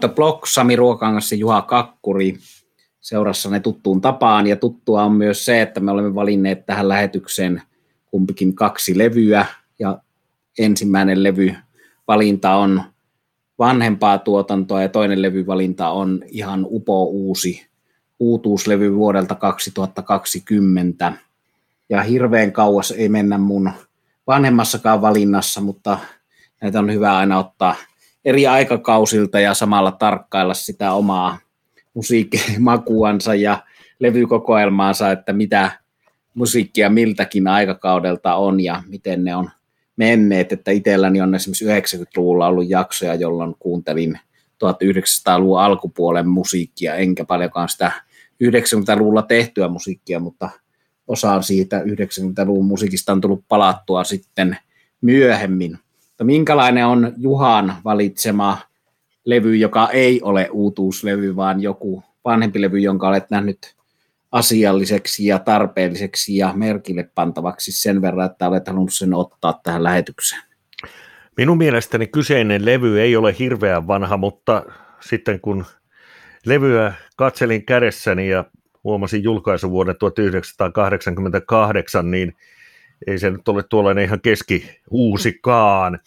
The Block, Sami Ruokangas ja Juha Kakkuri seurassa ne tuttuun tapaan. Ja tuttua on myös se, että me olemme valinneet tähän lähetykseen kumpikin kaksi levyä. Ja ensimmäinen levy valinta on vanhempaa tuotantoa ja toinen levyvalinta on ihan upo uusi uutuuslevy vuodelta 2020. Ja hirveän kauas ei mennä mun vanhemmassakaan valinnassa, mutta näitä on hyvä aina ottaa eri aikakausilta ja samalla tarkkailla sitä omaa musiikkimakuansa ja levykokoelmaansa, että mitä musiikkia miltäkin aikakaudelta on ja miten ne on menneet, että itselläni on esimerkiksi 90-luvulla ollut jaksoja, jolloin kuuntelin 1900-luvun alkupuolen musiikkia, enkä paljonkaan sitä 90-luvulla tehtyä musiikkia, mutta osaan siitä 90-luvun musiikista on tullut palattua sitten myöhemmin. Mutta minkälainen on Juhan valitsema levy, joka ei ole uutuuslevy, vaan joku vanhempi levy, jonka olet nähnyt asialliseksi ja tarpeelliseksi ja merkille pantavaksi sen verran, että olet halunnut sen ottaa tähän lähetykseen? Minun mielestäni kyseinen levy ei ole hirveän vanha, mutta sitten kun levyä katselin kädessäni ja huomasin julkaisuvuoden 1988, niin ei se nyt ole tuollainen ihan keski uusikaan.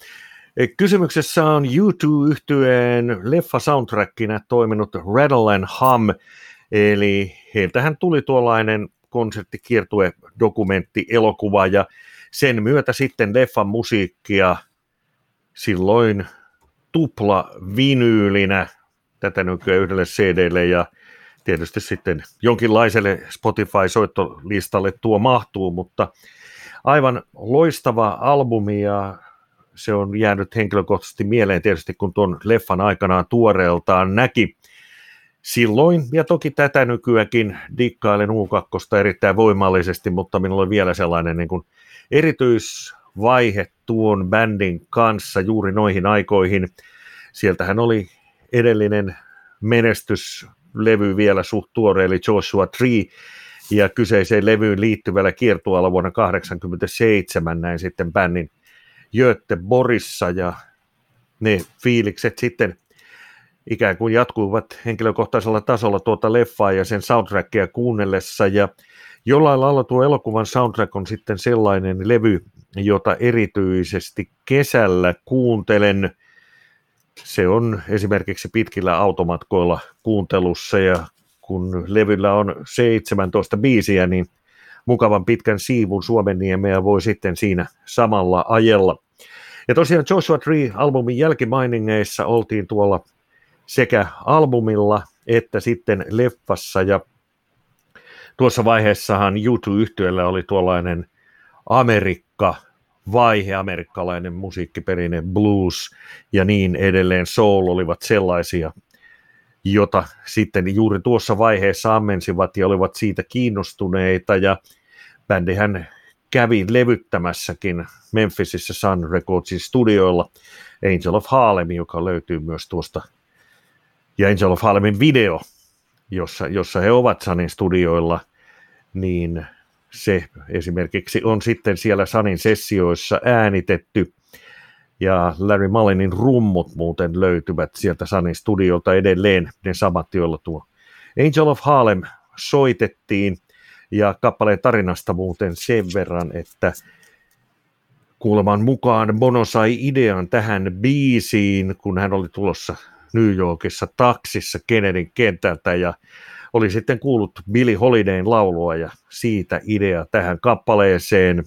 Kysymyksessä on U2-yhtyeen leffa soundtrackina toiminut Rattle and Hum, eli heiltähän tuli tuollainen konserttikiertue, dokumentti, elokuva ja sen myötä sitten leffan musiikkia silloin tupla vinyylinä tätä nykyään yhdelle CDlle ja tietysti sitten jonkinlaiselle Spotify-soittolistalle tuo mahtuu, mutta aivan loistava albumi ja se on jäänyt henkilökohtaisesti mieleen tietysti, kun tuon leffan aikanaan tuoreeltaan näki silloin, ja toki tätä nykyäänkin dikkailen U2 erittäin voimallisesti, mutta minulla oli vielä sellainen niin kuin erityisvaihe tuon bändin kanssa juuri noihin aikoihin. Sieltähän oli edellinen menestyslevy vielä suht tuore, eli Joshua Tree, ja kyseiseen levyyn liittyvällä kiertueella vuonna 1987 näin sitten bändin Jötte Borissa, ja ne fiilikset sitten ikään kuin jatkuivat henkilökohtaisella tasolla tuota leffaa ja sen soundtrackia kuunnellessa, ja jollain lailla tuo elokuvan soundtrack on sitten sellainen levy, jota erityisesti kesällä kuuntelen. Se on esimerkiksi pitkillä automatkoilla kuuntelussa ja kun levyllä on 17 biisiä, niin mukavan pitkän siivun Suomenniemeä voi sitten siinä samalla ajella. Ja tosiaan Joshua Tree-albumin jälkimainingeissa oltiin tuolla sekä albumilla että sitten leffassa ja tuossa vaiheessahan YouTube-yhtiöllä oli tuollainen Amerikka vaihe, amerikkalainen musiikkiperinne, blues ja niin edelleen, soul olivat sellaisia, jota sitten juuri tuossa vaiheessa ammensivat ja olivat siitä kiinnostuneita. Ja bändihän kävi levyttämässäkin Memphisissä Sun Recordsin studioilla Angel of Harlem, joka löytyy myös tuosta. Ja Angel of Harlemin video, jossa, jossa he ovat Sanin studioilla, niin se esimerkiksi on sitten siellä Sanin sessioissa äänitetty, ja Larry Mullinin rummut muuten löytyvät sieltä Sanin studiolta edelleen, ne samat, joilla tuo Angel of Harlem soitettiin, ja kappaleen tarinasta muuten sen verran, että kuuleman mukaan Bono sai idean tähän biisiin, kun hän oli tulossa New Yorkissa taksissa Kennedyn kentältä ja oli sitten kuullut Billy Holidayn laulua ja siitä idea tähän kappaleeseen.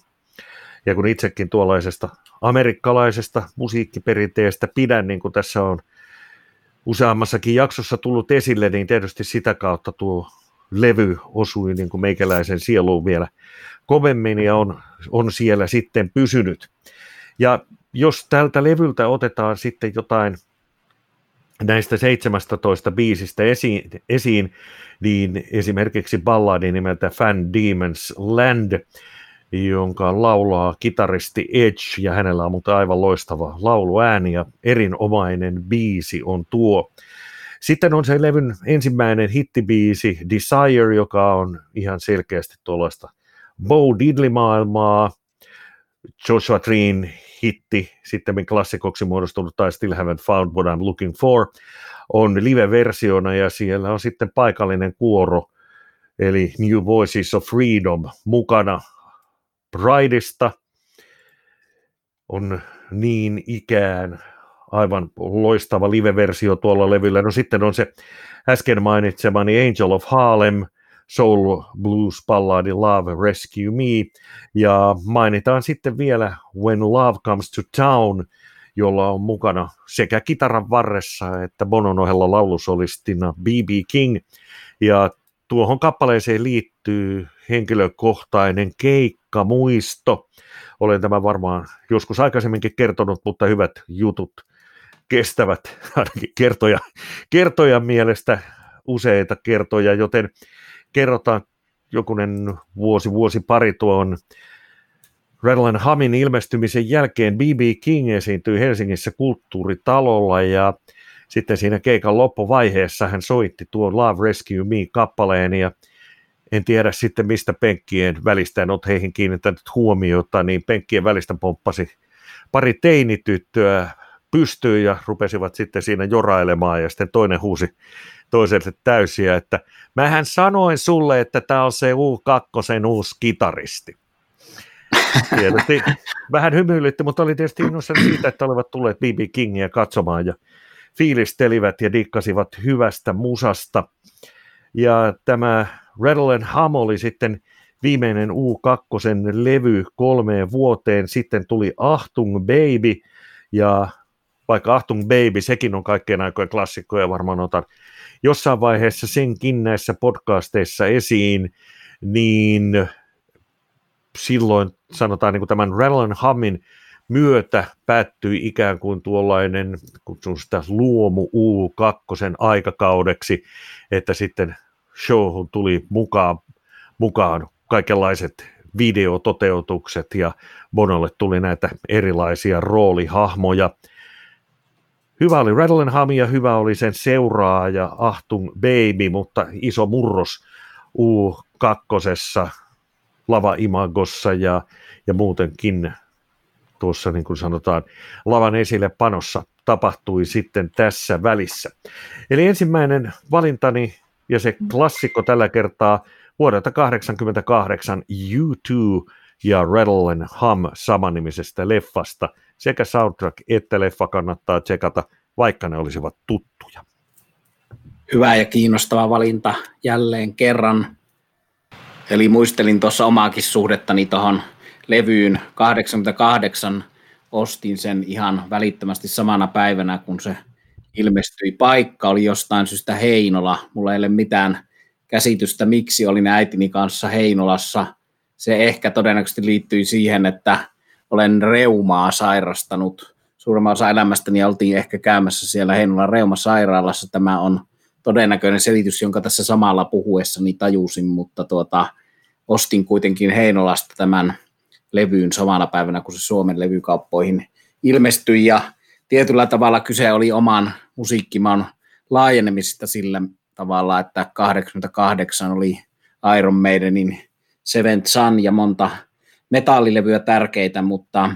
Ja kun itsekin tuollaisesta amerikkalaisesta musiikkiperinteestä pidän, niin kuin tässä on useammassakin jaksossa tullut esille, niin tietysti sitä kautta tuo levy osui niin kuin meikäläisen sieluun vielä kovemmin ja on, on siellä sitten pysynyt. Ja jos tältä levyltä otetaan sitten jotain näistä 17 biisistä esiin, esiin niin esimerkiksi balladi nimeltä Fan Demons Land, jonka laulaa kitaristi Edge, ja hänellä on mutta aivan loistava lauluääni, ja erinomainen biisi on tuo. Sitten on se levyn ensimmäinen hittibiisi Desire, joka on ihan selkeästi tuollaista Bo Diddley-maailmaa, Joshua Treen hitti, sitten klassikoksi muodostunut tai Still Haven't Found What I'm Looking For, on live-versiona ja siellä on sitten paikallinen kuoro, eli New Voices of Freedom mukana Prideista, on niin ikään aivan loistava live-versio tuolla levyllä. No sitten on se äsken mainitsemani Angel of Harlem, soul blues balladi Love Rescue Me, ja mainitaan sitten vielä When Love Comes to Town, jolla on mukana sekä kitaran varressa että Bonon ohella laulusolistina B.B. King, ja tuohon kappaleeseen liittyy henkilökohtainen keikkamuisto. Olen tämän varmaan joskus aikaisemminkin kertonut, mutta hyvät jutut kestävät ainakin kertoja, kertoja mielestä useita kertoja, joten kerrotaan jokunen vuosi, vuosi pari tuon Rattle Hamin ilmestymisen jälkeen B.B. King esiintyi Helsingissä kulttuuritalolla ja sitten siinä keikan loppuvaiheessa hän soitti tuon Love Rescue Me-kappaleen ja en tiedä sitten mistä penkkien välistä, en ole heihin kiinnittänyt huomiota, niin penkkien välistä pomppasi pari teinityttöä pystyyn ja rupesivat sitten siinä jorailemaan ja sitten toinen huusi toiselle täysiä, että mähän sanoin sulle, että tämä on se U2 uusi kitaristi. Tietysti vähän hymyilytti, mutta oli tietysti innoissani siitä, että olivat tulleet BB Kingia katsomaan ja fiilistelivät ja dikkasivat hyvästä musasta. Ja tämä Rattle and Hum oli sitten viimeinen U2 levy kolmeen vuoteen. Sitten tuli Ahtung Baby ja vaikka Ahtung Baby, sekin on kaikkien aikojen klassikko ja varmaan otan jossain vaiheessa senkin näissä podcasteissa esiin, niin silloin sanotaan niin kuin tämän Rattle Hummin myötä päättyi ikään kuin tuollainen, kutsun sitä luomu U2 aikakaudeksi, että sitten showhun tuli mukaan, mukaan kaikenlaiset videototeutukset ja Bonolle tuli näitä erilaisia roolihahmoja. Hyvä oli Rattlenham ja hyvä oli sen seuraaja Ahtung Baby, mutta iso murros U2 Lava Imagossa ja, ja muutenkin tuossa niin kuin sanotaan lavan esille panossa tapahtui sitten tässä välissä. Eli ensimmäinen valintani ja se klassikko tällä kertaa vuodelta 1988 U2 ja Rattle and Hum samanimisestä leffasta. Sekä soundtrack että leffa kannattaa tsekata, vaikka ne olisivat tuttuja. Hyvä ja kiinnostava valinta jälleen kerran. Eli muistelin tuossa omaakin suhdettani tuohon levyyn 88 ostin sen ihan välittömästi samana päivänä, kun se ilmestyi. Paikka oli jostain syystä Heinola. Mulla ei ole mitään käsitystä, miksi olin äitini kanssa Heinolassa. Se ehkä todennäköisesti liittyi siihen, että olen reumaa sairastanut. Suurimman osa elämästäni oltiin ehkä käymässä siellä Heinolan reumasairaalassa. Tämä on todennäköinen selitys, jonka tässä samalla puhuessani tajusin, mutta tuota, ostin kuitenkin Heinolasta tämän levyyn samana päivänä, kun se Suomen levykauppoihin ilmestyi, ja tietyllä tavalla kyse oli oman musiikkimaan laajenemisesta sillä tavalla, että 88 oli Iron Maidenin Seventh Sun ja monta metallilevyä tärkeitä, mutta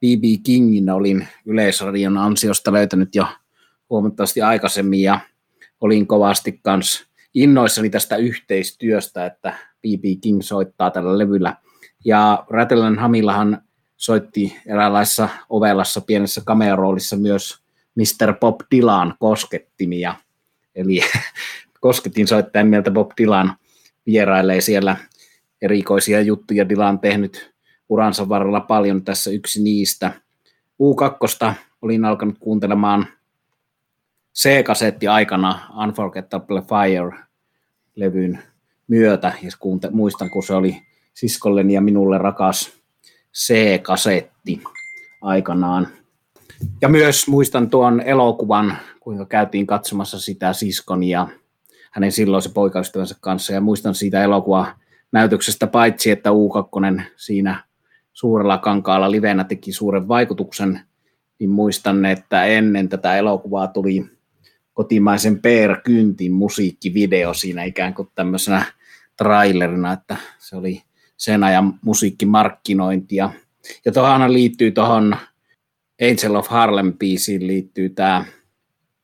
B.B. Kingin olin Yleisradion ansiosta löytänyt jo huomattavasti aikaisemmin ja olin kovasti kans innoissani tästä yhteistyöstä, että B.B. King soittaa tällä levyllä – ja Rattle Hamillahan soitti eräänlaisessa ovelassa pienessä kameroolissa myös Mr. Bob Dylan koskettimia. Eli kosketin soittajan mieltä Bob Dylan vierailee siellä erikoisia juttuja. Dylan tehnyt uransa varrella paljon tässä yksi niistä. U2 olin alkanut kuuntelemaan C-kasetti aikana Unforgettable Fire-levyn myötä, ja muistan, kun se oli siskolleni ja minulle rakas C-kasetti aikanaan. Ja myös muistan tuon elokuvan, kuinka käytiin katsomassa sitä siskon ja hänen silloisen poikaystävänsä kanssa. Ja muistan siitä elokuva näytöksestä paitsi, että U2 siinä suurella kankaalla livenä teki suuren vaikutuksen, niin muistan, että ennen tätä elokuvaa tuli kotimaisen Per Kyntin musiikkivideo siinä ikään kuin tämmöisenä trailerina, että se oli sen ajan musiikkimarkkinointia. Ja tuohon liittyy tuohon Angel of Harlem biisiin liittyy tämä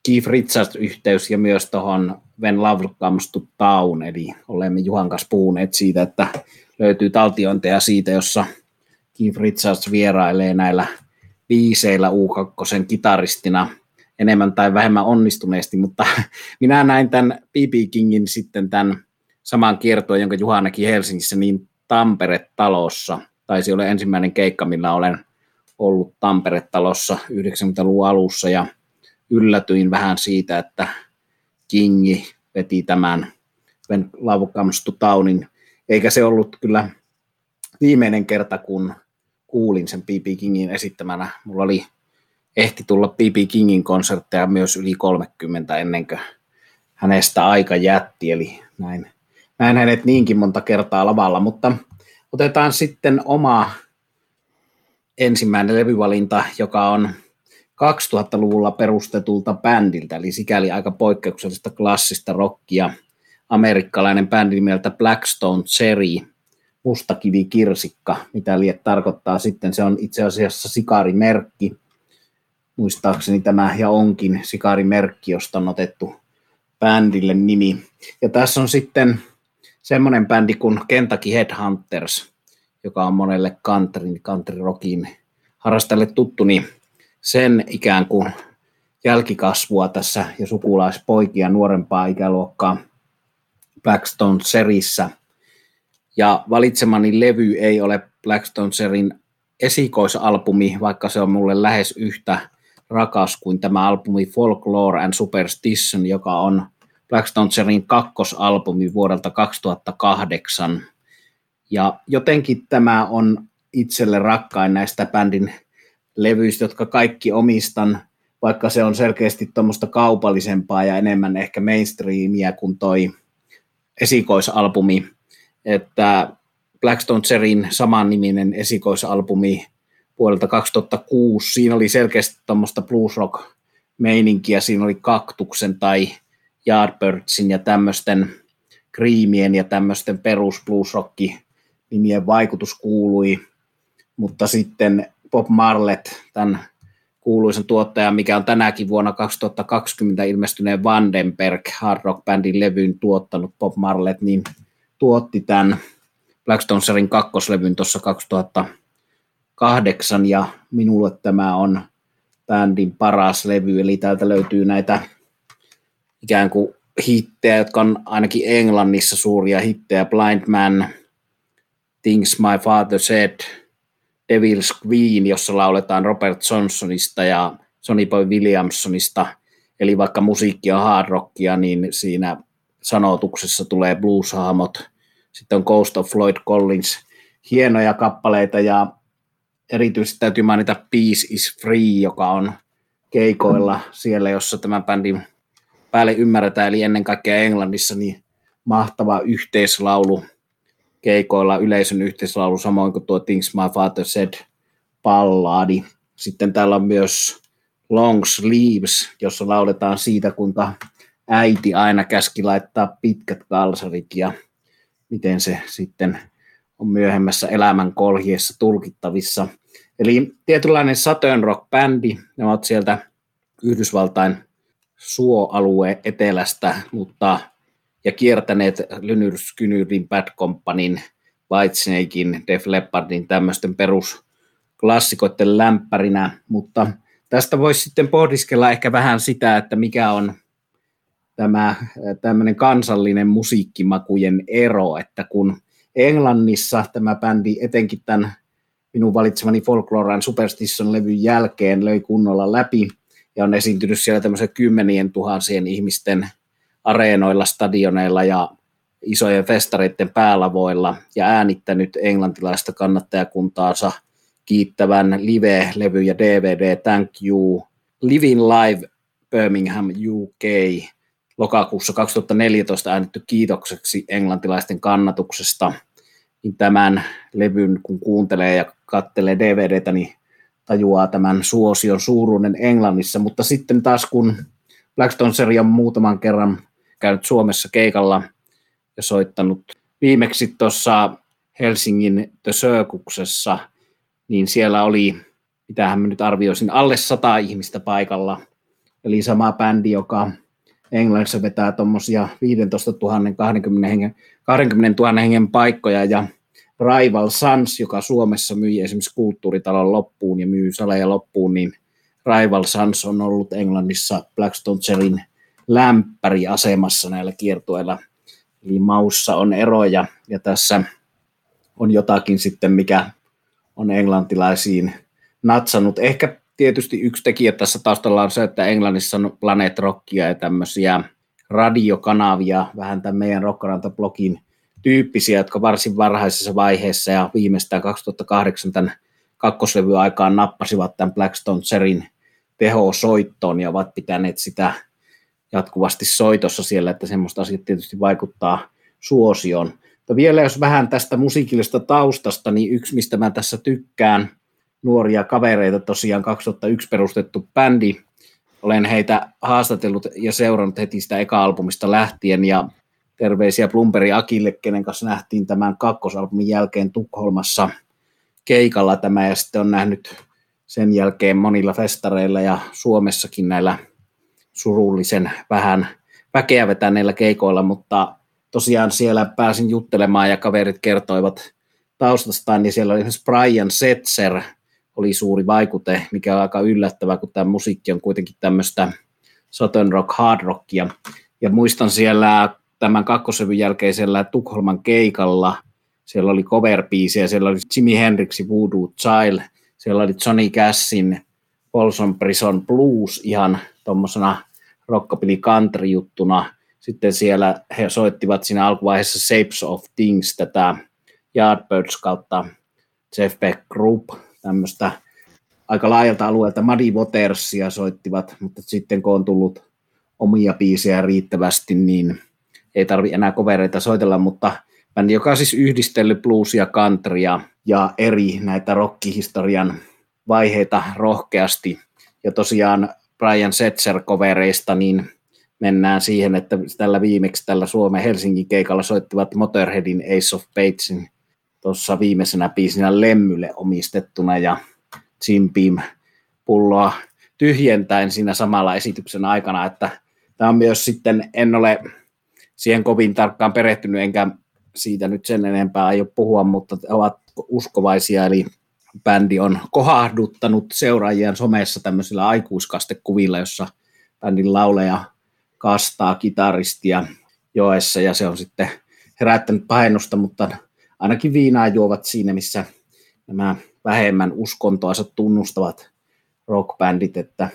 Keith Richards-yhteys ja myös tuohon When Love Comes to Town, eli olemme Juhan kanssa puhuneet siitä, että löytyy taltiointeja siitä, jossa Keith Richards vierailee näillä biiseillä U2 kitaristina enemmän tai vähemmän onnistuneesti, mutta minä näin tämän B.B. Kingin sitten tämän saman kiertoon, jonka Juha näki Helsingissä, niin Tampere-talossa. Taisi olla ensimmäinen keikka, millä olen ollut Tampere-talossa 90-luvun alussa ja yllätyin vähän siitä, että Kingi veti tämän When Love Comes to Townin, eikä se ollut kyllä viimeinen kerta, kun kuulin sen B.B. Kingin esittämänä. Mulla oli ehti tulla B.B. Kingin konsertteja myös yli 30 ennen kuin hänestä aika jätti, eli näin, näin hänet niinkin monta kertaa lavalla, mutta otetaan sitten oma ensimmäinen levyvalinta, joka on 2000-luvulla perustetulta bändiltä, eli sikäli aika poikkeuksellista klassista rockia, amerikkalainen bändi nimeltä Blackstone Cherry, mustakivi kirsikka, mitä liet tarkoittaa sitten, se on itse asiassa sikarimerkki, muistaakseni tämä ja onkin sikarimerkki, josta on otettu bändille nimi. Ja tässä on sitten semmoinen bändi kuin Kentucky Headhunters, joka on monelle country, country rockin harrastajalle tuttu, niin sen ikään kuin jälkikasvua tässä ja sukulaispoikia nuorempaa ikäluokkaa Blackstone Serissä. Ja valitsemani levy ei ole Blackstone Serin esikoisalbumi, vaikka se on mulle lähes yhtä rakas kuin tämä albumi Folklore and Superstition, joka on Blackstone Serin kakkosalbumi vuodelta 2008. Ja jotenkin tämä on itselle rakkain näistä bändin levyistä, jotka kaikki omistan, vaikka se on selkeästi tuommoista kaupallisempaa ja enemmän ehkä mainstreamia kuin toi esikoisalbumi, että Blackstone Serin samanniminen esikoisalbumi vuodelta 2006, siinä oli selkeästi tuommoista blues rock meininkiä, siinä oli Kaktuksen tai Yardbirdsin ja tämmöisten kriimien ja tämmöisten perus nimien vaikutus kuului, mutta sitten Bob Marlett, tämän kuuluisen tuottajan, mikä on tänäkin vuonna 2020 ilmestyneen Vandenberg Hard Rock Bandin levyn tuottanut Bob Marlett, niin tuotti tämän Blackstoneserin kakkoslevyn tuossa 2008 ja minulle tämä on bändin paras levy, eli täältä löytyy näitä ikään kuin hittejä, jotka on ainakin Englannissa suuria hittejä, Blind Man, Things My Father Said, Devil's Queen, jossa lauletaan Robert Johnsonista ja Sonny Boy Williamsonista, eli vaikka musiikki on hard rockia, niin siinä sanotuksessa tulee blues-hahmot. Sitten on Ghost of Floyd Collins, hienoja kappaleita ja erityisesti täytyy mainita Peace is Free, joka on keikoilla siellä, jossa tämän bändin päälle ymmärretään, eli ennen kaikkea Englannissa, niin mahtava yhteislaulu keikoilla, yleisön yhteislaulu, samoin kuin tuo Things My Father Said palladi. Sitten täällä on myös Long Sleeves, jossa lauletaan siitä, kuinka äiti aina käski laittaa pitkät kalsarit ja miten se sitten on myöhemmässä elämän kolhiessa tulkittavissa. Eli tietynlainen Saturn Rock-bändi, ne ovat sieltä Yhdysvaltain suoalue etelästä, mutta ja kiertäneet Lynyrd Bad Companyn, Whitesnakein, Def Leppardin tämmöisten perusklassikoiden lämpärinä, mutta tästä voisi sitten pohdiskella ehkä vähän sitä, että mikä on tämä tämmöinen kansallinen musiikkimakujen ero, että kun Englannissa tämä bändi etenkin tämän minun valitsemani Folklore and Superstition-levyn jälkeen löi kunnolla läpi ja on esiintynyt siellä tämmöisen kymmenien tuhansien ihmisten areenoilla, stadioneilla ja isojen festareiden päälavoilla ja äänittänyt englantilaista kannattajakuntaansa kiittävän live-levy ja DVD Thank You Living Live Birmingham UK lokakuussa 2014 äänitty kiitokseksi englantilaisten kannatuksesta, niin tämän levyn kun kuuntelee ja kattelee DVDtä, niin tajuaa tämän suosion suuruuden Englannissa, mutta sitten taas kun Blackstone Seria on muutaman kerran käynyt Suomessa keikalla ja soittanut viimeksi tuossa Helsingin The niin siellä oli, mitähän mä nyt arvioisin, alle sata ihmistä paikalla. Eli sama bändi, joka Englannissa vetää tuommoisia 15 000, 20 hengen, 20 000 hengen paikkoja ja Rival Sons, joka Suomessa myi esimerkiksi kulttuuritalon loppuun ja myy saleja loppuun, niin Rival Sons on ollut Englannissa Blackstone Cellin lämpäriasemassa näillä kiertueilla. Eli maussa on eroja ja tässä on jotakin sitten, mikä on englantilaisiin natsannut. Ehkä tietysti yksi tekijä tässä taustalla on se, että Englannissa on Planet Rockia ja tämmöisiä radiokanavia, vähän tämän meidän Rockaranta-blogin tyyppisiä, jotka varsin varhaisessa vaiheessa ja viimeistään 2008 tämän kakkoslevy aikaan nappasivat tämän Blackstone Serin tehosoittoon ja ovat pitäneet sitä jatkuvasti soitossa siellä, että semmoista asiat tietysti vaikuttaa suosioon. Mutta vielä jos vähän tästä musiikillisesta taustasta, niin yksi, mistä mä tässä tykkään, nuoria kavereita, tosiaan 2001 perustettu bändi, olen heitä haastatellut ja seurannut heti sitä eka-albumista lähtien, ja terveisiä Plumberi Akille, kenen kanssa nähtiin tämän kakkosalbumin jälkeen Tukholmassa keikalla tämä, ja sitten on nähnyt sen jälkeen monilla festareilla ja Suomessakin näillä surullisen vähän väkeä vetäneillä keikoilla, mutta tosiaan siellä pääsin juttelemaan ja kaverit kertoivat taustastaan, niin siellä oli esimerkiksi Brian Setzer, oli suuri vaikute, mikä on aika yllättävää, kun tämä musiikki on kuitenkin tämmöistä Southern Rock, Hard Rockia. Ja muistan siellä tämän kakkosevyn jälkeisellä Tukholman keikalla, siellä oli cover siellä oli Jimi Hendrixin Voodoo Child, siellä oli Johnny Cassin Folsom Prison Blues ihan tuommoisena rockabilly country juttuna. Sitten siellä he soittivat siinä alkuvaiheessa Shapes of Things, tätä Yardbirds kautta Jeff Beck Group, tämmöistä aika laajalta alueelta Muddy Watersia soittivat, mutta sitten kun on tullut omia biisejä riittävästi, niin ei tarvi enää kovereita soitella, mutta bändi, joka on siis yhdistellyt bluesia, countrya ja eri näitä rockihistorian vaiheita rohkeasti. Ja tosiaan Brian Setzer-kovereista, niin mennään siihen, että tällä viimeksi tällä Suomen Helsingin keikalla soittivat Motorheadin Ace of Batesin tuossa viimeisenä biisinä Lemmylle omistettuna ja Jim Beam pulloa tyhjentäen siinä samalla esityksen aikana, että tämä on myös sitten, en ole siihen kovin tarkkaan perehtynyt, enkä siitä nyt sen enempää aio puhua, mutta ovat uskovaisia, eli bändi on kohahduttanut seuraajien somessa tämmöisillä aikuiskastekuvilla, jossa bändin lauleja kastaa kitaristia joessa, ja se on sitten herättänyt pahennusta, mutta ainakin viinaa juovat siinä, missä nämä vähemmän uskontoansa tunnustavat rockbändit, että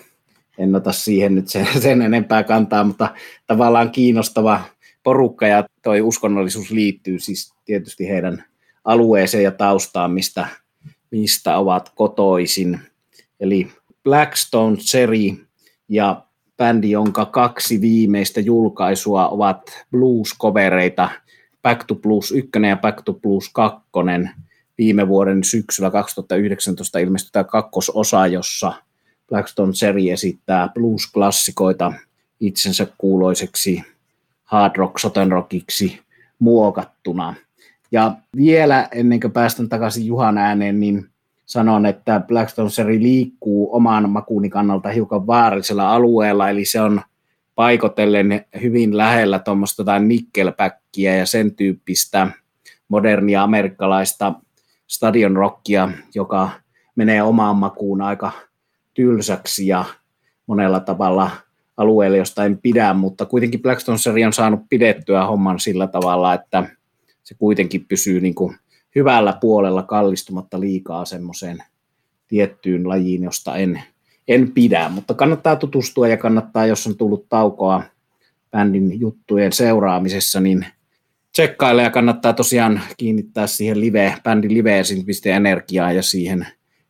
en ota siihen nyt sen, sen enempää kantaa, mutta tavallaan kiinnostava porukka ja toi uskonnollisuus liittyy siis tietysti heidän alueeseen ja taustaan, mistä, mistä ovat kotoisin. Eli Blackstone Cherry ja bändi, jonka kaksi viimeistä julkaisua ovat blues-kovereita, Back to Blues 1 ja Back to Blues 2. Viime vuoden syksyllä 2019 ilmestyi tämä kakkososa, jossa Blackstone Cherry esittää blues-klassikoita itsensä kuuloiseksi hard rock, soten rockiksi muokattuna. Ja vielä ennen kuin päästän takaisin Juhan ääneen, niin sanon, että Blackstone Seri liikkuu oman makuuni kannalta hiukan vaarallisella alueella, eli se on paikotellen hyvin lähellä tuommoista tai nickelbackia ja sen tyyppistä modernia amerikkalaista stadion rockia, joka menee omaan makuun aika tylsäksi ja monella tavalla alueelle, josta en pidä, mutta kuitenkin Blackstone Seri on saanut pidettyä homman sillä tavalla, että se kuitenkin pysyy niin kuin hyvällä puolella kallistumatta liikaa semmoiseen tiettyyn lajiin, josta en, en pidä, mutta kannattaa tutustua ja kannattaa, jos on tullut taukoa bändin juttujen seuraamisessa, niin tsekkaile ja kannattaa tosiaan kiinnittää siihen live, bändin live energiaa ja siihen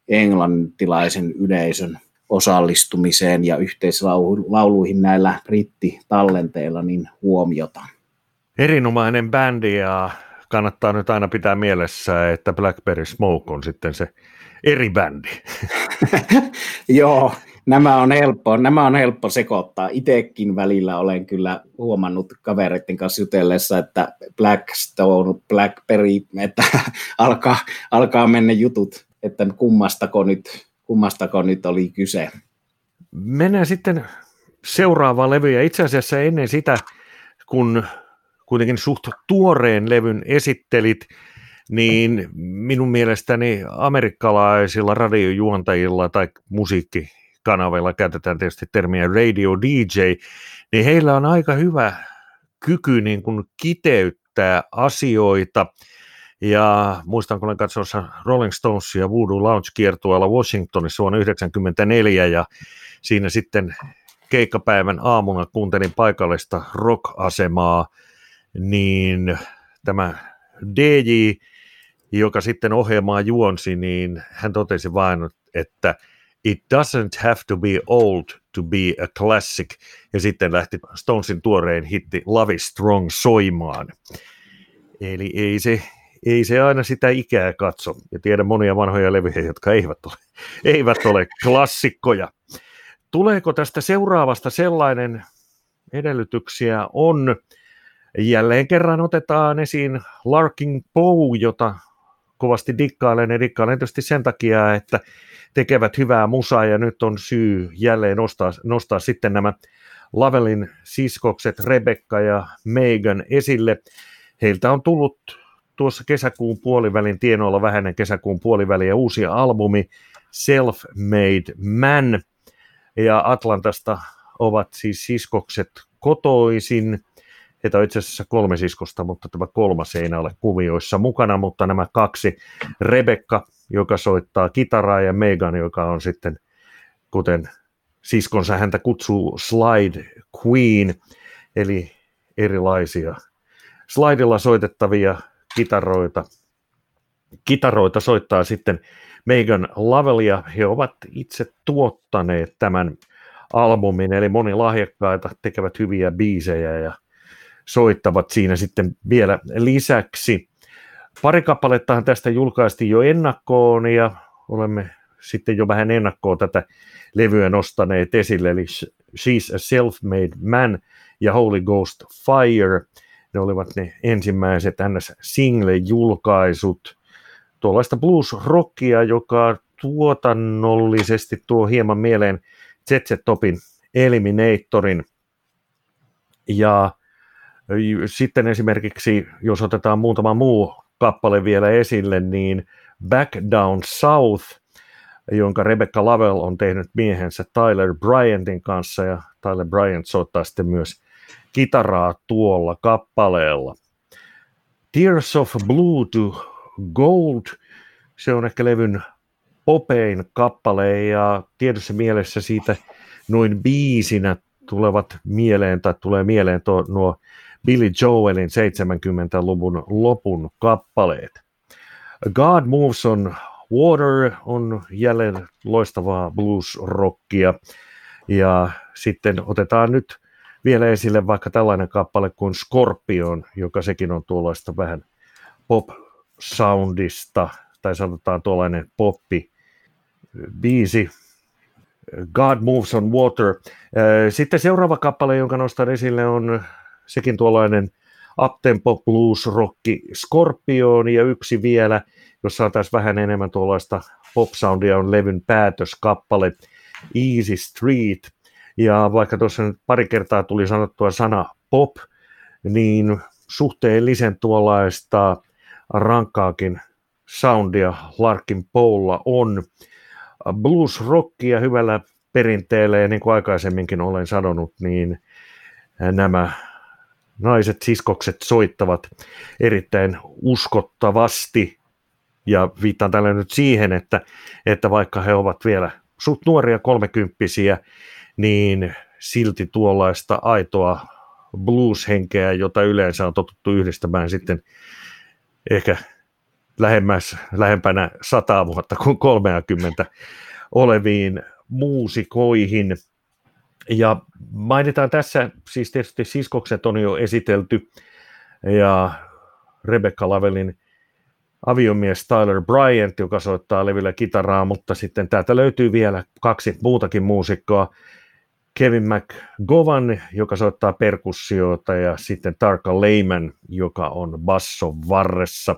englantilaisen yleisön osallistumiseen ja yhteislauluihin näillä brittitallenteilla niin huomiota. Erinomainen bändi ja kannattaa nyt aina pitää mielessä, että Blackberry Smoke on sitten se eri bändi. Joo, nämä on helppo, nämä on helppo sekoittaa. Itekin välillä olen kyllä huomannut kavereiden kanssa jutellessa, että Blackstone, Blackberry, että alkaa, alkaa mennä jutut että kummastako nyt, kummastako nyt oli kyse. Mennään sitten seuraavaan levyyn, ja itse asiassa ennen sitä, kun kuitenkin suht tuoreen levyn esittelit, niin minun mielestäni amerikkalaisilla radiojuontajilla tai musiikkikanavilla käytetään tietysti termiä radio DJ, niin heillä on aika hyvä kyky niin kuin kiteyttää asioita. Ja muistan, kun olen katsomassa Rolling Stonesia Voodoo Lounge-kiertueella Washingtonissa vuonna 1994, ja siinä sitten keikkapäivän aamuna kuuntelin paikallista rock-asemaa, niin tämä DJ, joka sitten ohjelmaa juonsi, niin hän totesi vain, että it doesn't have to be old to be a classic, ja sitten lähti Stonesin tuorein hitti Love is Strong soimaan. Eli ei se, ei se aina sitä ikää katso, ja tiedän monia vanhoja levyjä, jotka eivät ole, eivät ole klassikkoja. Tuleeko tästä seuraavasta sellainen edellytyksiä on, jälleen kerran otetaan esiin Larkin Poe, jota kovasti dikkailen, ja dikkailen tietysti sen takia, että tekevät hyvää musaa, ja nyt on syy jälleen nostaa, nostaa sitten nämä Lavelin siskokset Rebecca ja Megan esille. Heiltä on tullut tuossa kesäkuun puolivälin tienoilla vähäinen kesäkuun puoliväli ja uusi albumi Self-Made Man, ja Atlantasta ovat siis siskokset kotoisin. Heitä on itse asiassa kolme siskosta, mutta tämä kolmas ei ole kuvioissa mukana, mutta nämä kaksi, Rebecca, joka soittaa kitaraa, ja Megan, joka on sitten, kuten siskonsa häntä kutsuu Slide Queen, eli erilaisia slidilla soitettavia kitaroita. Kitaroita soittaa sitten Megan Lavelia. He ovat itse tuottaneet tämän albumin, eli moni lahjakkaita tekevät hyviä biisejä ja soittavat siinä sitten vielä lisäksi. Pari kappalettahan tästä julkaistiin jo ennakkoon ja olemme sitten jo vähän ennakkoon tätä levyä nostaneet esille, eli She's a Self-Made Man ja Holy Ghost Fire. Ne olivat ne ensimmäiset ns. single-julkaisut. Tuollaista blues-rockia, joka tuotannollisesti tuo hieman mieleen ZZ Topin Eliminatorin. Ja sitten esimerkiksi, jos otetaan muutama muu kappale vielä esille, niin Back Down South, jonka Rebecca Lavelle on tehnyt miehensä Tyler Bryantin kanssa, ja Tyler Bryant soittaa sitten myös kitaraa tuolla kappaleella. Tears of Blue to Gold, se on ehkä levyn popein kappale, ja tietyssä mielessä siitä noin biisinä tulevat mieleen, tai tulee mieleen tuo, nuo Billy Joelin 70-luvun lopun kappaleet. God Moves on Water on jälleen loistavaa blues-rockia. Ja sitten otetaan nyt vielä esille vaikka tällainen kappale kuin Scorpion, joka sekin on tuollaista vähän pop-soundista, tai sanotaan tuollainen poppi biisi. God Moves on Water. Sitten seuraava kappale, jonka nostan esille, on sekin tuollainen uptempo blues rocki Scorpion ja yksi vielä, jossa on taas vähän enemmän tuollaista pop soundia on levyn päätöskappale Easy Street. Ja vaikka tuossa nyt pari kertaa tuli sanottua sana pop, niin suhteellisen tuollaista rankkaakin soundia Larkin Poulla on. Blues rockia hyvällä perinteellä ja niin kuin aikaisemminkin olen sanonut, niin nämä naiset, siskokset soittavat erittäin uskottavasti. Ja viittaan tällä nyt siihen, että, että vaikka he ovat vielä suht nuoria kolmekymppisiä, niin silti tuollaista aitoa blues-henkeä, jota yleensä on totuttu yhdistämään sitten ehkä lähemmäs, lähempänä sata vuotta kuin 30 oleviin muusikoihin – ja mainitaan tässä, siis tietysti siskokset on jo esitelty, ja Rebecca Lavelin aviomies Tyler Bryant, joka soittaa levyllä kitaraa, mutta sitten täältä löytyy vielä kaksi muutakin muusikkoa, Kevin McGovan, joka soittaa perkussioita, ja sitten Tarka Lehman, joka on basson varressa.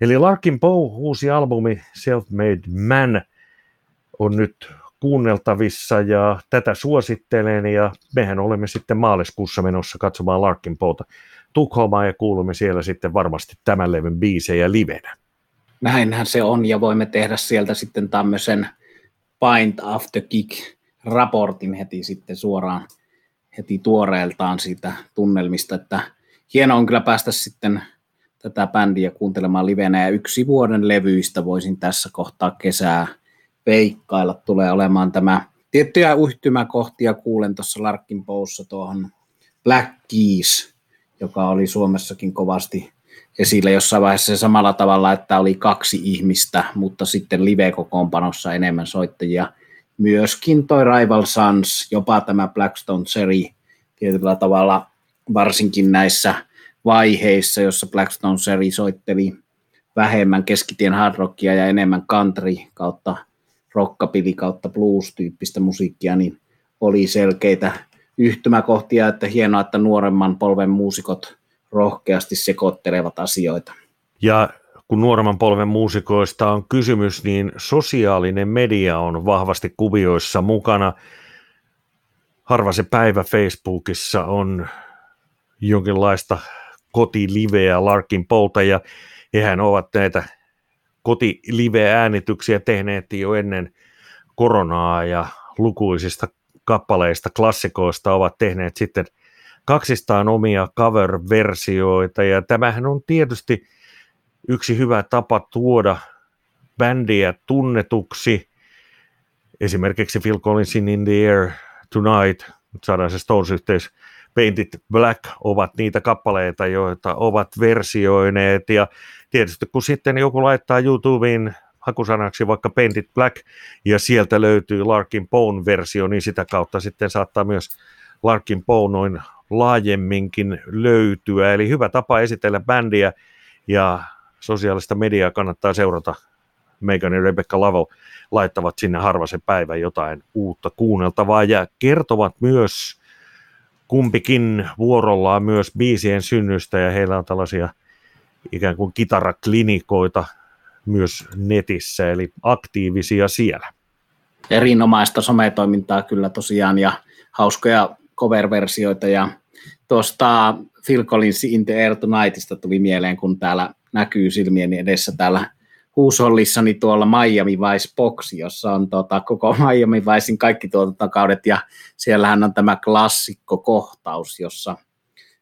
Eli Larkin Poe, uusi albumi Self-Made Man, on nyt kuunneltavissa ja tätä suosittelen ja mehän olemme sitten maaliskuussa menossa katsomaan Larkin Poota Tukholmaan ja kuulumme siellä sitten varmasti tämän levyn biisejä livenä. Näinhän se on ja voimme tehdä sieltä sitten tämmöisen Pint After Kick raportin heti sitten suoraan heti tuoreeltaan siitä tunnelmista, että hienoa on kyllä päästä sitten tätä bändiä kuuntelemaan livenä ja yksi vuoden levyistä voisin tässä kohtaa kesää veikkailla tulee olemaan tämä tiettyjä yhtymäkohtia kuulen tuossa Larkin Poussa tuohon Black Keys, joka oli Suomessakin kovasti esillä jossain vaiheessa samalla tavalla, että oli kaksi ihmistä, mutta sitten live-kokoonpanossa enemmän soittajia. Myöskin toi Rival Sons, jopa tämä Blackstone Series tietyllä tavalla, varsinkin näissä vaiheissa, jossa Blackstone Series soitteli vähemmän keskitien hard rockia ja enemmän country kautta rockapili kautta blues-tyyppistä musiikkia, niin oli selkeitä yhtymäkohtia, että hienoa, että nuoremman polven muusikot rohkeasti sekoittelevat asioita. Ja kun nuoremman polven muusikoista on kysymys, niin sosiaalinen media on vahvasti kuvioissa mukana. Harva se päivä Facebookissa on jonkinlaista kotiliveä Larkin Polta ja hehän ovat näitä kotilive-äänityksiä tehneet jo ennen koronaa ja lukuisista kappaleista, klassikoista ovat tehneet sitten kaksistaan omia cover-versioita ja tämähän on tietysti yksi hyvä tapa tuoda bändiä tunnetuksi. Esimerkiksi Phil Collinsin In the Air Tonight, saadaan se Stones-yhteys, Painted Black ovat niitä kappaleita, joita ovat versioineet ja tietysti kun sitten joku laittaa YouTubeen hakusanaksi vaikka Painted Black ja sieltä löytyy Larkin Poe versio, niin sitä kautta sitten saattaa myös Larkin Poe noin laajemminkin löytyä. Eli hyvä tapa esitellä bändiä ja sosiaalista mediaa kannattaa seurata. Megan ja Rebecca Lavel laittavat sinne harva se päivä jotain uutta kuunneltavaa ja kertovat myös kumpikin vuorollaan myös biisien synnystä ja heillä on tällaisia ikään kuin kitaraklinikoita myös netissä, eli aktiivisia siellä. Erinomaista sometoimintaa kyllä tosiaan ja hauskoja cover-versioita ja tuosta Phil Collins In the Air Tonightista tuli mieleen, kun täällä näkyy silmieni edessä täällä huushollissani tuolla Miami Vice Box, jossa on tota, koko Miami Vicein kaikki tuotantokaudet ja siellähän on tämä klassikko kohtaus, jossa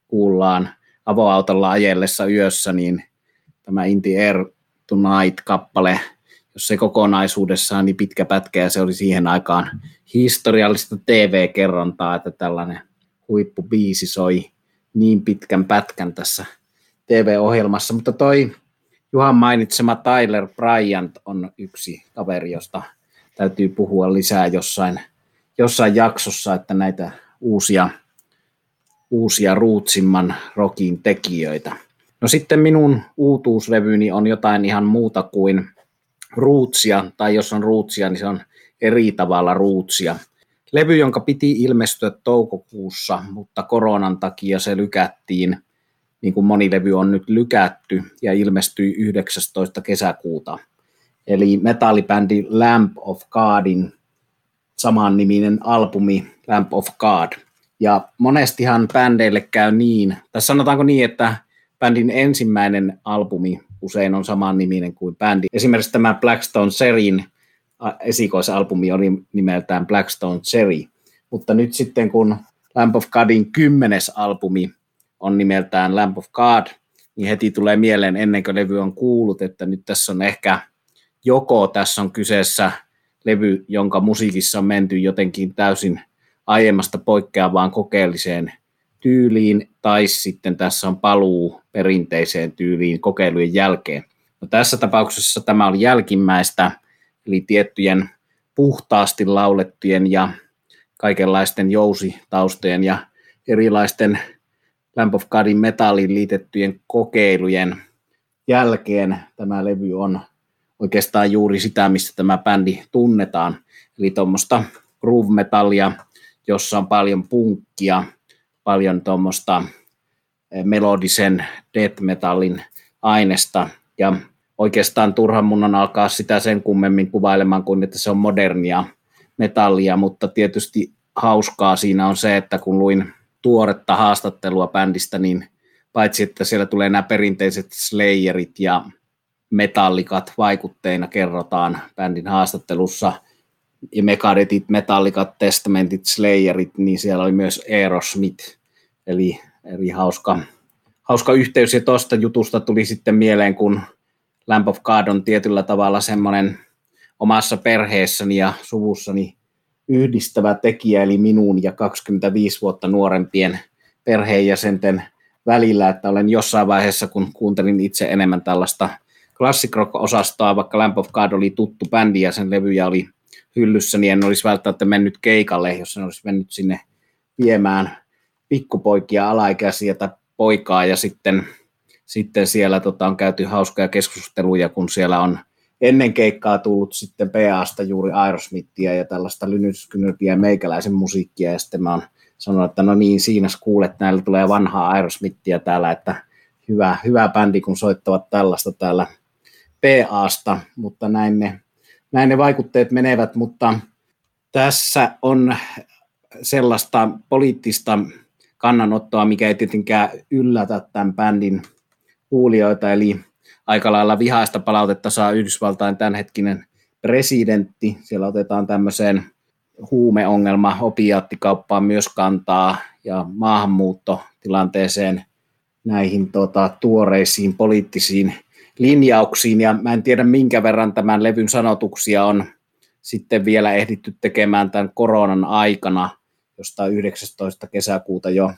kuullaan avoautolla ajellessa yössä, niin tämä In the Air Tonight-kappale, jos se kokonaisuudessaan niin pitkä pätkä ja se oli siihen aikaan historiallista TV-kerrontaa, että tällainen huippubiisi soi niin pitkän pätkän tässä TV-ohjelmassa, mutta toi Juhan mainitsema Tyler Bryant on yksi kaveri, josta täytyy puhua lisää jossain, jossain jaksossa, että näitä uusia uusia Ruutsimman rokin tekijöitä. No sitten minun uutuuslevyni on jotain ihan muuta kuin ruutsia, tai jos on ruutsia, niin se on eri tavalla ruutsia. Levy, jonka piti ilmestyä toukokuussa, mutta koronan takia se lykättiin, niin kuin moni levy on nyt lykätty, ja ilmestyi 19. kesäkuuta. Eli metallibändi Lamp of Godin samanniminen albumi Lamp of God – ja monestihan bändeille käy niin, tai sanotaanko niin, että bändin ensimmäinen albumi usein on saman niminen kuin bändi. Esimerkiksi tämä Blackstone Serin esikoisalbumi oli nimeltään Blackstone Seri, mutta nyt sitten kun Lamp of Godin kymmenes albumi on nimeltään Lamp of God, niin heti tulee mieleen ennen kuin levy on kuullut, että nyt tässä on ehkä joko tässä on kyseessä levy, jonka musiikissa on menty jotenkin täysin aiemmasta poikkeavaan kokeelliseen tyyliin, tai sitten tässä on paluu perinteiseen tyyliin kokeilujen jälkeen. No, tässä tapauksessa tämä oli jälkimmäistä, eli tiettyjen puhtaasti laulettujen ja kaikenlaisten jousitaustojen ja erilaisten Lamp of Godin metalliin liitettyjen kokeilujen jälkeen tämä levy on oikeastaan juuri sitä, mistä tämä bändi tunnetaan. Eli tuommoista groove metallia, jossa on paljon punkkia, paljon tuommoista eh, melodisen death metallin aineesta. Ja oikeastaan turhan mun on alkaa sitä sen kummemmin kuvailemaan kuin että se on modernia metallia, mutta tietysti hauskaa siinä on se, että kun luin tuoretta haastattelua bändistä, niin paitsi että siellä tulee nämä perinteiset slayerit ja metallikat vaikutteina kerrotaan bändin haastattelussa, ja Megadetit, Metallikat, Testamentit, Slayerit, niin siellä oli myös Aerosmith, eli, eli hauska, hauska yhteys, ja tuosta jutusta tuli sitten mieleen, kun Lamp of God on tietyllä tavalla semmoinen omassa perheessäni ja suvussani yhdistävä tekijä, eli minun ja 25 vuotta nuorempien perheenjäsenten välillä, että olen jossain vaiheessa, kun kuuntelin itse enemmän tällaista classic rock-osastoa, vaikka Lamp of God oli tuttu bändi ja sen levyjä oli hyllyssä, niin en olisi välttämättä mennyt keikalle, jos en olisi mennyt sinne viemään pikkupoikia, alaikäisiä tai poikaa. Ja sitten, sitten siellä tota, on käyty hauskoja keskusteluja, kun siellä on ennen keikkaa tullut sitten PAsta juuri Aerosmithia ja tällaista lynyskynyrtiä ja meikäläisen musiikkia. Ja sitten mä oon sanonut, että no niin, siinä kuulet, näillä tulee vanhaa Aerosmithia täällä, että hyvä, hyvä bändi, kun soittavat tällaista täällä PAsta, mutta näin ne, näin ne vaikutteet menevät, mutta tässä on sellaista poliittista kannanottoa, mikä ei tietenkään yllätä tämän bändin kuulijoita, eli aika lailla vihaista palautetta saa Yhdysvaltain tämänhetkinen presidentti. Siellä otetaan tämmöiseen huumeongelma, opiaattikauppaan myös kantaa ja maahanmuuttotilanteeseen näihin tota, tuoreisiin poliittisiin linjauksiin. Ja mä en tiedä minkä verran tämän levyn sanotuksia on sitten vielä ehditty tekemään tämän koronan aikana, josta 19. kesäkuuta jo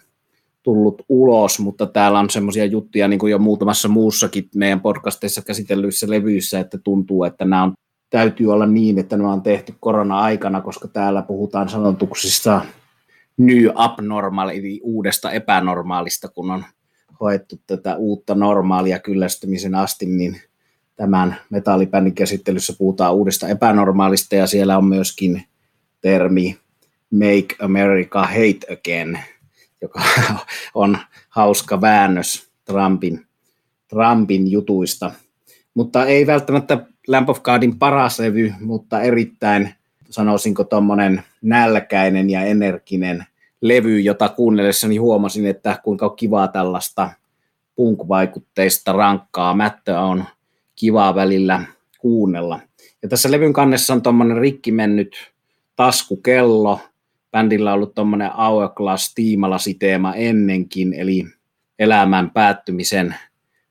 tullut ulos, mutta täällä on semmoisia juttuja niin kuin jo muutamassa muussakin meidän podcasteissa käsitellyissä levyissä, että tuntuu, että nämä on, täytyy olla niin, että nämä on tehty korona-aikana, koska täällä puhutaan sanotuksissa new abnormal, eli uudesta epänormaalista, kun on hoettu tätä uutta normaalia kyllästymisen asti, niin tämän metallibändin käsittelyssä puhutaan uudesta epänormaalista, ja siellä on myöskin termi Make America Hate Again, joka on hauska väännös Trumpin, Trumpin jutuista. Mutta ei välttämättä Lamp of Godin paras levy, mutta erittäin, sanoisinko, tuommoinen nälkäinen ja energinen levy, jota kuunnellessani huomasin, että kuinka kivaa tällaista punk-vaikutteista rankkaa mättöä on kivaa välillä kuunnella. Ja tässä levyn kannessa on tuommoinen rikki mennyt taskukello, bändillä ollut tuommoinen Hourglass tiimalasiteema ennenkin, eli elämän päättymisen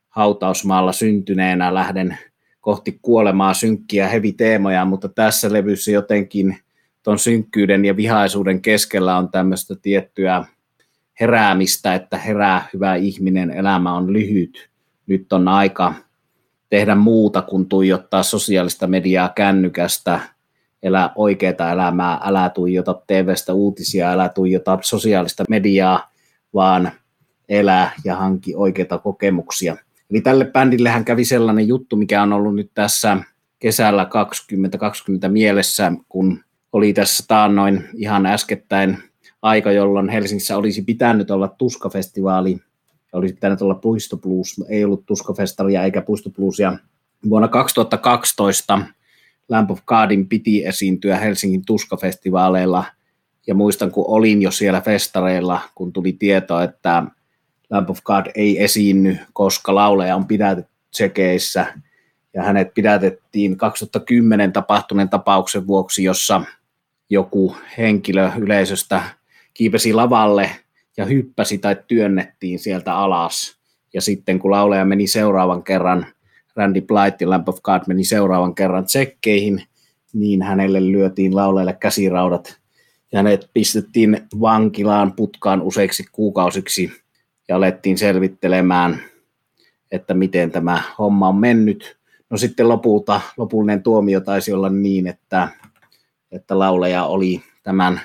hautausmaalla syntyneenä lähden kohti kuolemaa synkkiä hevi teemoja, mutta tässä levyssä jotenkin tuon synkkyyden ja vihaisuuden keskellä on tämmöistä tiettyä heräämistä, että herää hyvä ihminen, elämä on lyhyt, nyt on aika tehdä muuta kuin tuijottaa sosiaalista mediaa kännykästä, elää oikeaa elämää, älä tuijota TV-stä uutisia, älä tuijota sosiaalista mediaa, vaan elää ja hanki oikeita kokemuksia. Eli tälle bändillehän kävi sellainen juttu, mikä on ollut nyt tässä kesällä 2020 mielessä, kun oli tässä taannoin ihan äskettäin aika, jolloin Helsingissä olisi pitänyt olla Tuskafestivaali, olisi pitänyt olla Puisto Blues, ei ollut Tuskafestaria eikä Puisto Bluesia. Vuonna 2012 Lamp of Godin piti esiintyä Helsingin Tuskafestivaaleilla, ja muistan, kun olin jo siellä festareilla, kun tuli tieto, että Lamp of God ei esiinny, koska lauleja on pidätetty tsekeissä, ja hänet pidätettiin 2010 tapahtuneen tapauksen vuoksi, jossa joku henkilö yleisöstä kiipesi lavalle ja hyppäsi tai työnnettiin sieltä alas. Ja sitten kun lauleja meni seuraavan kerran Randy ja Lamp of God meni seuraavan kerran tsekkeihin, niin hänelle lyötiin lauleille käsiraudat ja hänet pistettiin vankilaan putkaan useiksi kuukausiksi ja alettiin selvittelemään, että miten tämä homma on mennyt. No sitten lopulta lopullinen tuomio taisi olla niin, että, että lauleja oli tämän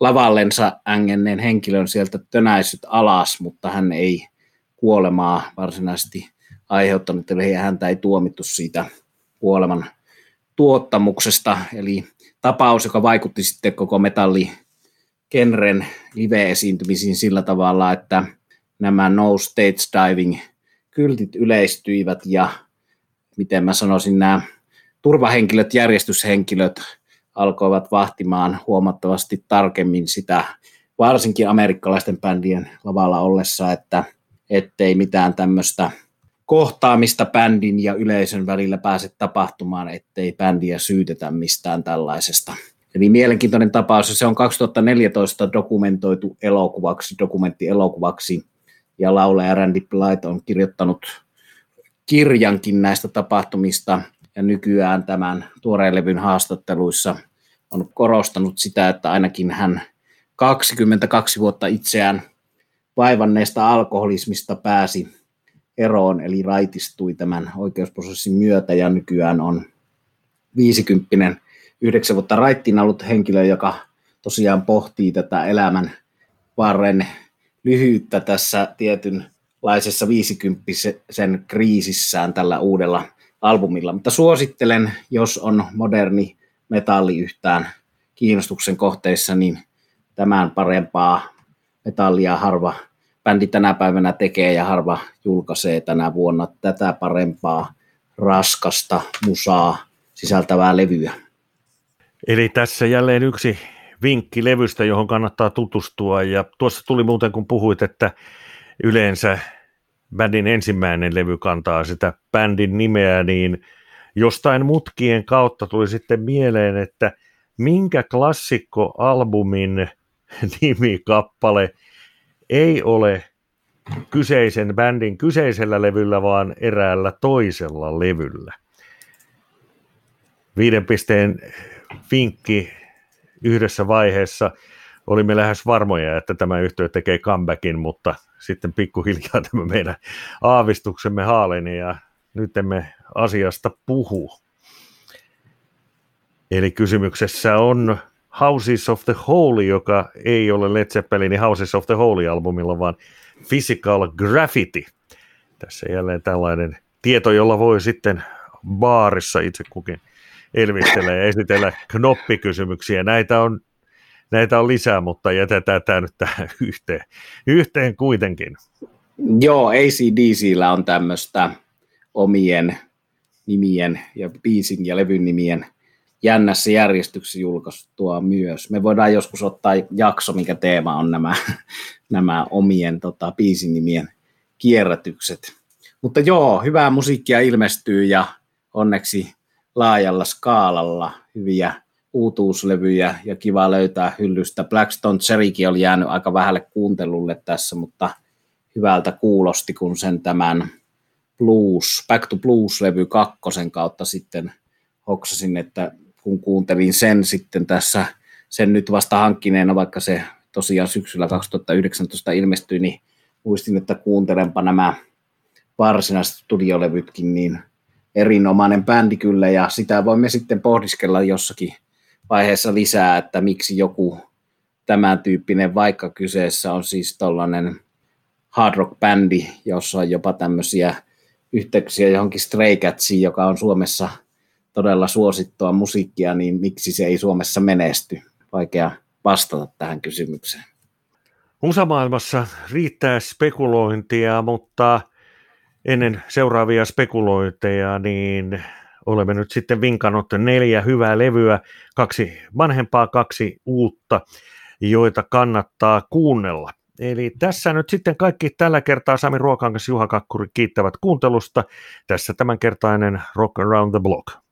lavallensa ängenneen henkilön sieltä tönäisyt alas, mutta hän ei kuolemaa varsinaisesti aiheuttanut, eli häntä ei tuomittu siitä kuoleman tuottamuksesta, eli tapaus, joka vaikutti sitten koko metalli genren live-esiintymisiin sillä tavalla, että nämä no stage diving kyltit yleistyivät ja miten mä sanoisin, nämä turvahenkilöt, järjestyshenkilöt alkoivat vahtimaan huomattavasti tarkemmin sitä, varsinkin amerikkalaisten bändien lavalla ollessa, että ettei mitään tämmöistä kohtaamista bändin ja yleisön välillä pääse tapahtumaan, ettei bändiä syytetä mistään tällaisesta. Eli mielenkiintoinen tapaus, se on 2014 dokumentoitu elokuvaksi, dokumenttielokuvaksi, ja laulaja Randy Blythe on kirjoittanut kirjankin näistä tapahtumista, ja nykyään tämän tuoreen levyn haastatteluissa on korostanut sitä, että ainakin hän 22 vuotta itseään vaivanneesta alkoholismista pääsi eroon, eli raitistui tämän oikeusprosessin myötä, ja nykyään on 50 yhdeksän vuotta raittiin ollut henkilö, joka tosiaan pohtii tätä elämän varren lyhyyttä tässä tietynlaisessa viisikymppisen kriisissään tällä uudella albumilla. Mutta suosittelen, jos on moderni metalli yhtään kiinnostuksen kohteissa, niin tämän parempaa metallia harva bändi tänä päivänä tekee ja harva julkaisee tänä vuonna tätä parempaa raskasta musaa sisältävää levyä. Eli tässä jälleen yksi vinkki levystä, johon kannattaa tutustua. Ja tuossa tuli muuten, kun puhuit, että yleensä bändin ensimmäinen levy kantaa sitä bändin nimeä, niin jostain mutkien kautta tuli sitten mieleen, että minkä klassikkoalbumin nimikappale ei ole kyseisen bändin kyseisellä levyllä, vaan eräällä toisella levyllä. Viiden pisteen vinkki yhdessä vaiheessa. Olimme lähes varmoja, että tämä yhtiö tekee comebackin, mutta sitten pikkuhiljaa tämä meidän aavistuksemme haaleni ja nyt emme asiasta puhu. Eli kysymyksessä on Houses of the Holy, joka ei ole Led Zeppelinin Houses of the Holy-albumilla, vaan Physical Graffiti. Tässä jälleen tällainen tieto, jolla voi sitten baarissa itse kukin elvistellä ja esitellä knoppikysymyksiä. Näitä on, näitä on lisää, mutta jätetään tämä nyt tähän yhteen, yhteen kuitenkin. Joo, ACDCllä on tämmöistä omien nimien ja biisin ja levyn nimien jännässä järjestyksessä julkaistua myös. Me voidaan joskus ottaa jakso, mikä teema on nämä, nämä omien tota, biisin nimien kierrätykset. Mutta joo, hyvää musiikkia ilmestyy ja onneksi laajalla skaalalla hyviä uutuuslevyjä ja kiva löytää hyllystä. Blackstone Cherrykin oli jäänyt aika vähälle kuuntelulle tässä, mutta hyvältä kuulosti, kun sen tämän Blues, Back to Blues-levy kakkosen kautta sitten hoksasin, että kun kuuntelin sen sitten tässä, sen nyt vasta hankkineena, vaikka se tosiaan syksyllä 2019 ilmestyi, niin muistin, että kuuntelenpa nämä varsinaiset studiolevytkin, niin erinomainen bändi kyllä, ja sitä voimme sitten pohdiskella jossakin vaiheessa lisää, että miksi joku tämän tyyppinen, vaikka kyseessä on siis tällainen hard rock bändi, jossa on jopa tämmöisiä yhteyksiä johonkin Stray Catsiin, joka on Suomessa todella suosittua musiikkia, niin miksi se ei Suomessa menesty? Vaikea vastata tähän kysymykseen. Musamaailmassa riittää spekulointia, mutta ennen seuraavia spekulointeja, niin olemme nyt sitten vinkannut neljä hyvää levyä, kaksi vanhempaa, kaksi uutta, joita kannattaa kuunnella. Eli tässä nyt sitten kaikki tällä kertaa Sami Ruokangas Juha Kakkuri kiittävät kuuntelusta. Tässä tämänkertainen Rock Around the Block.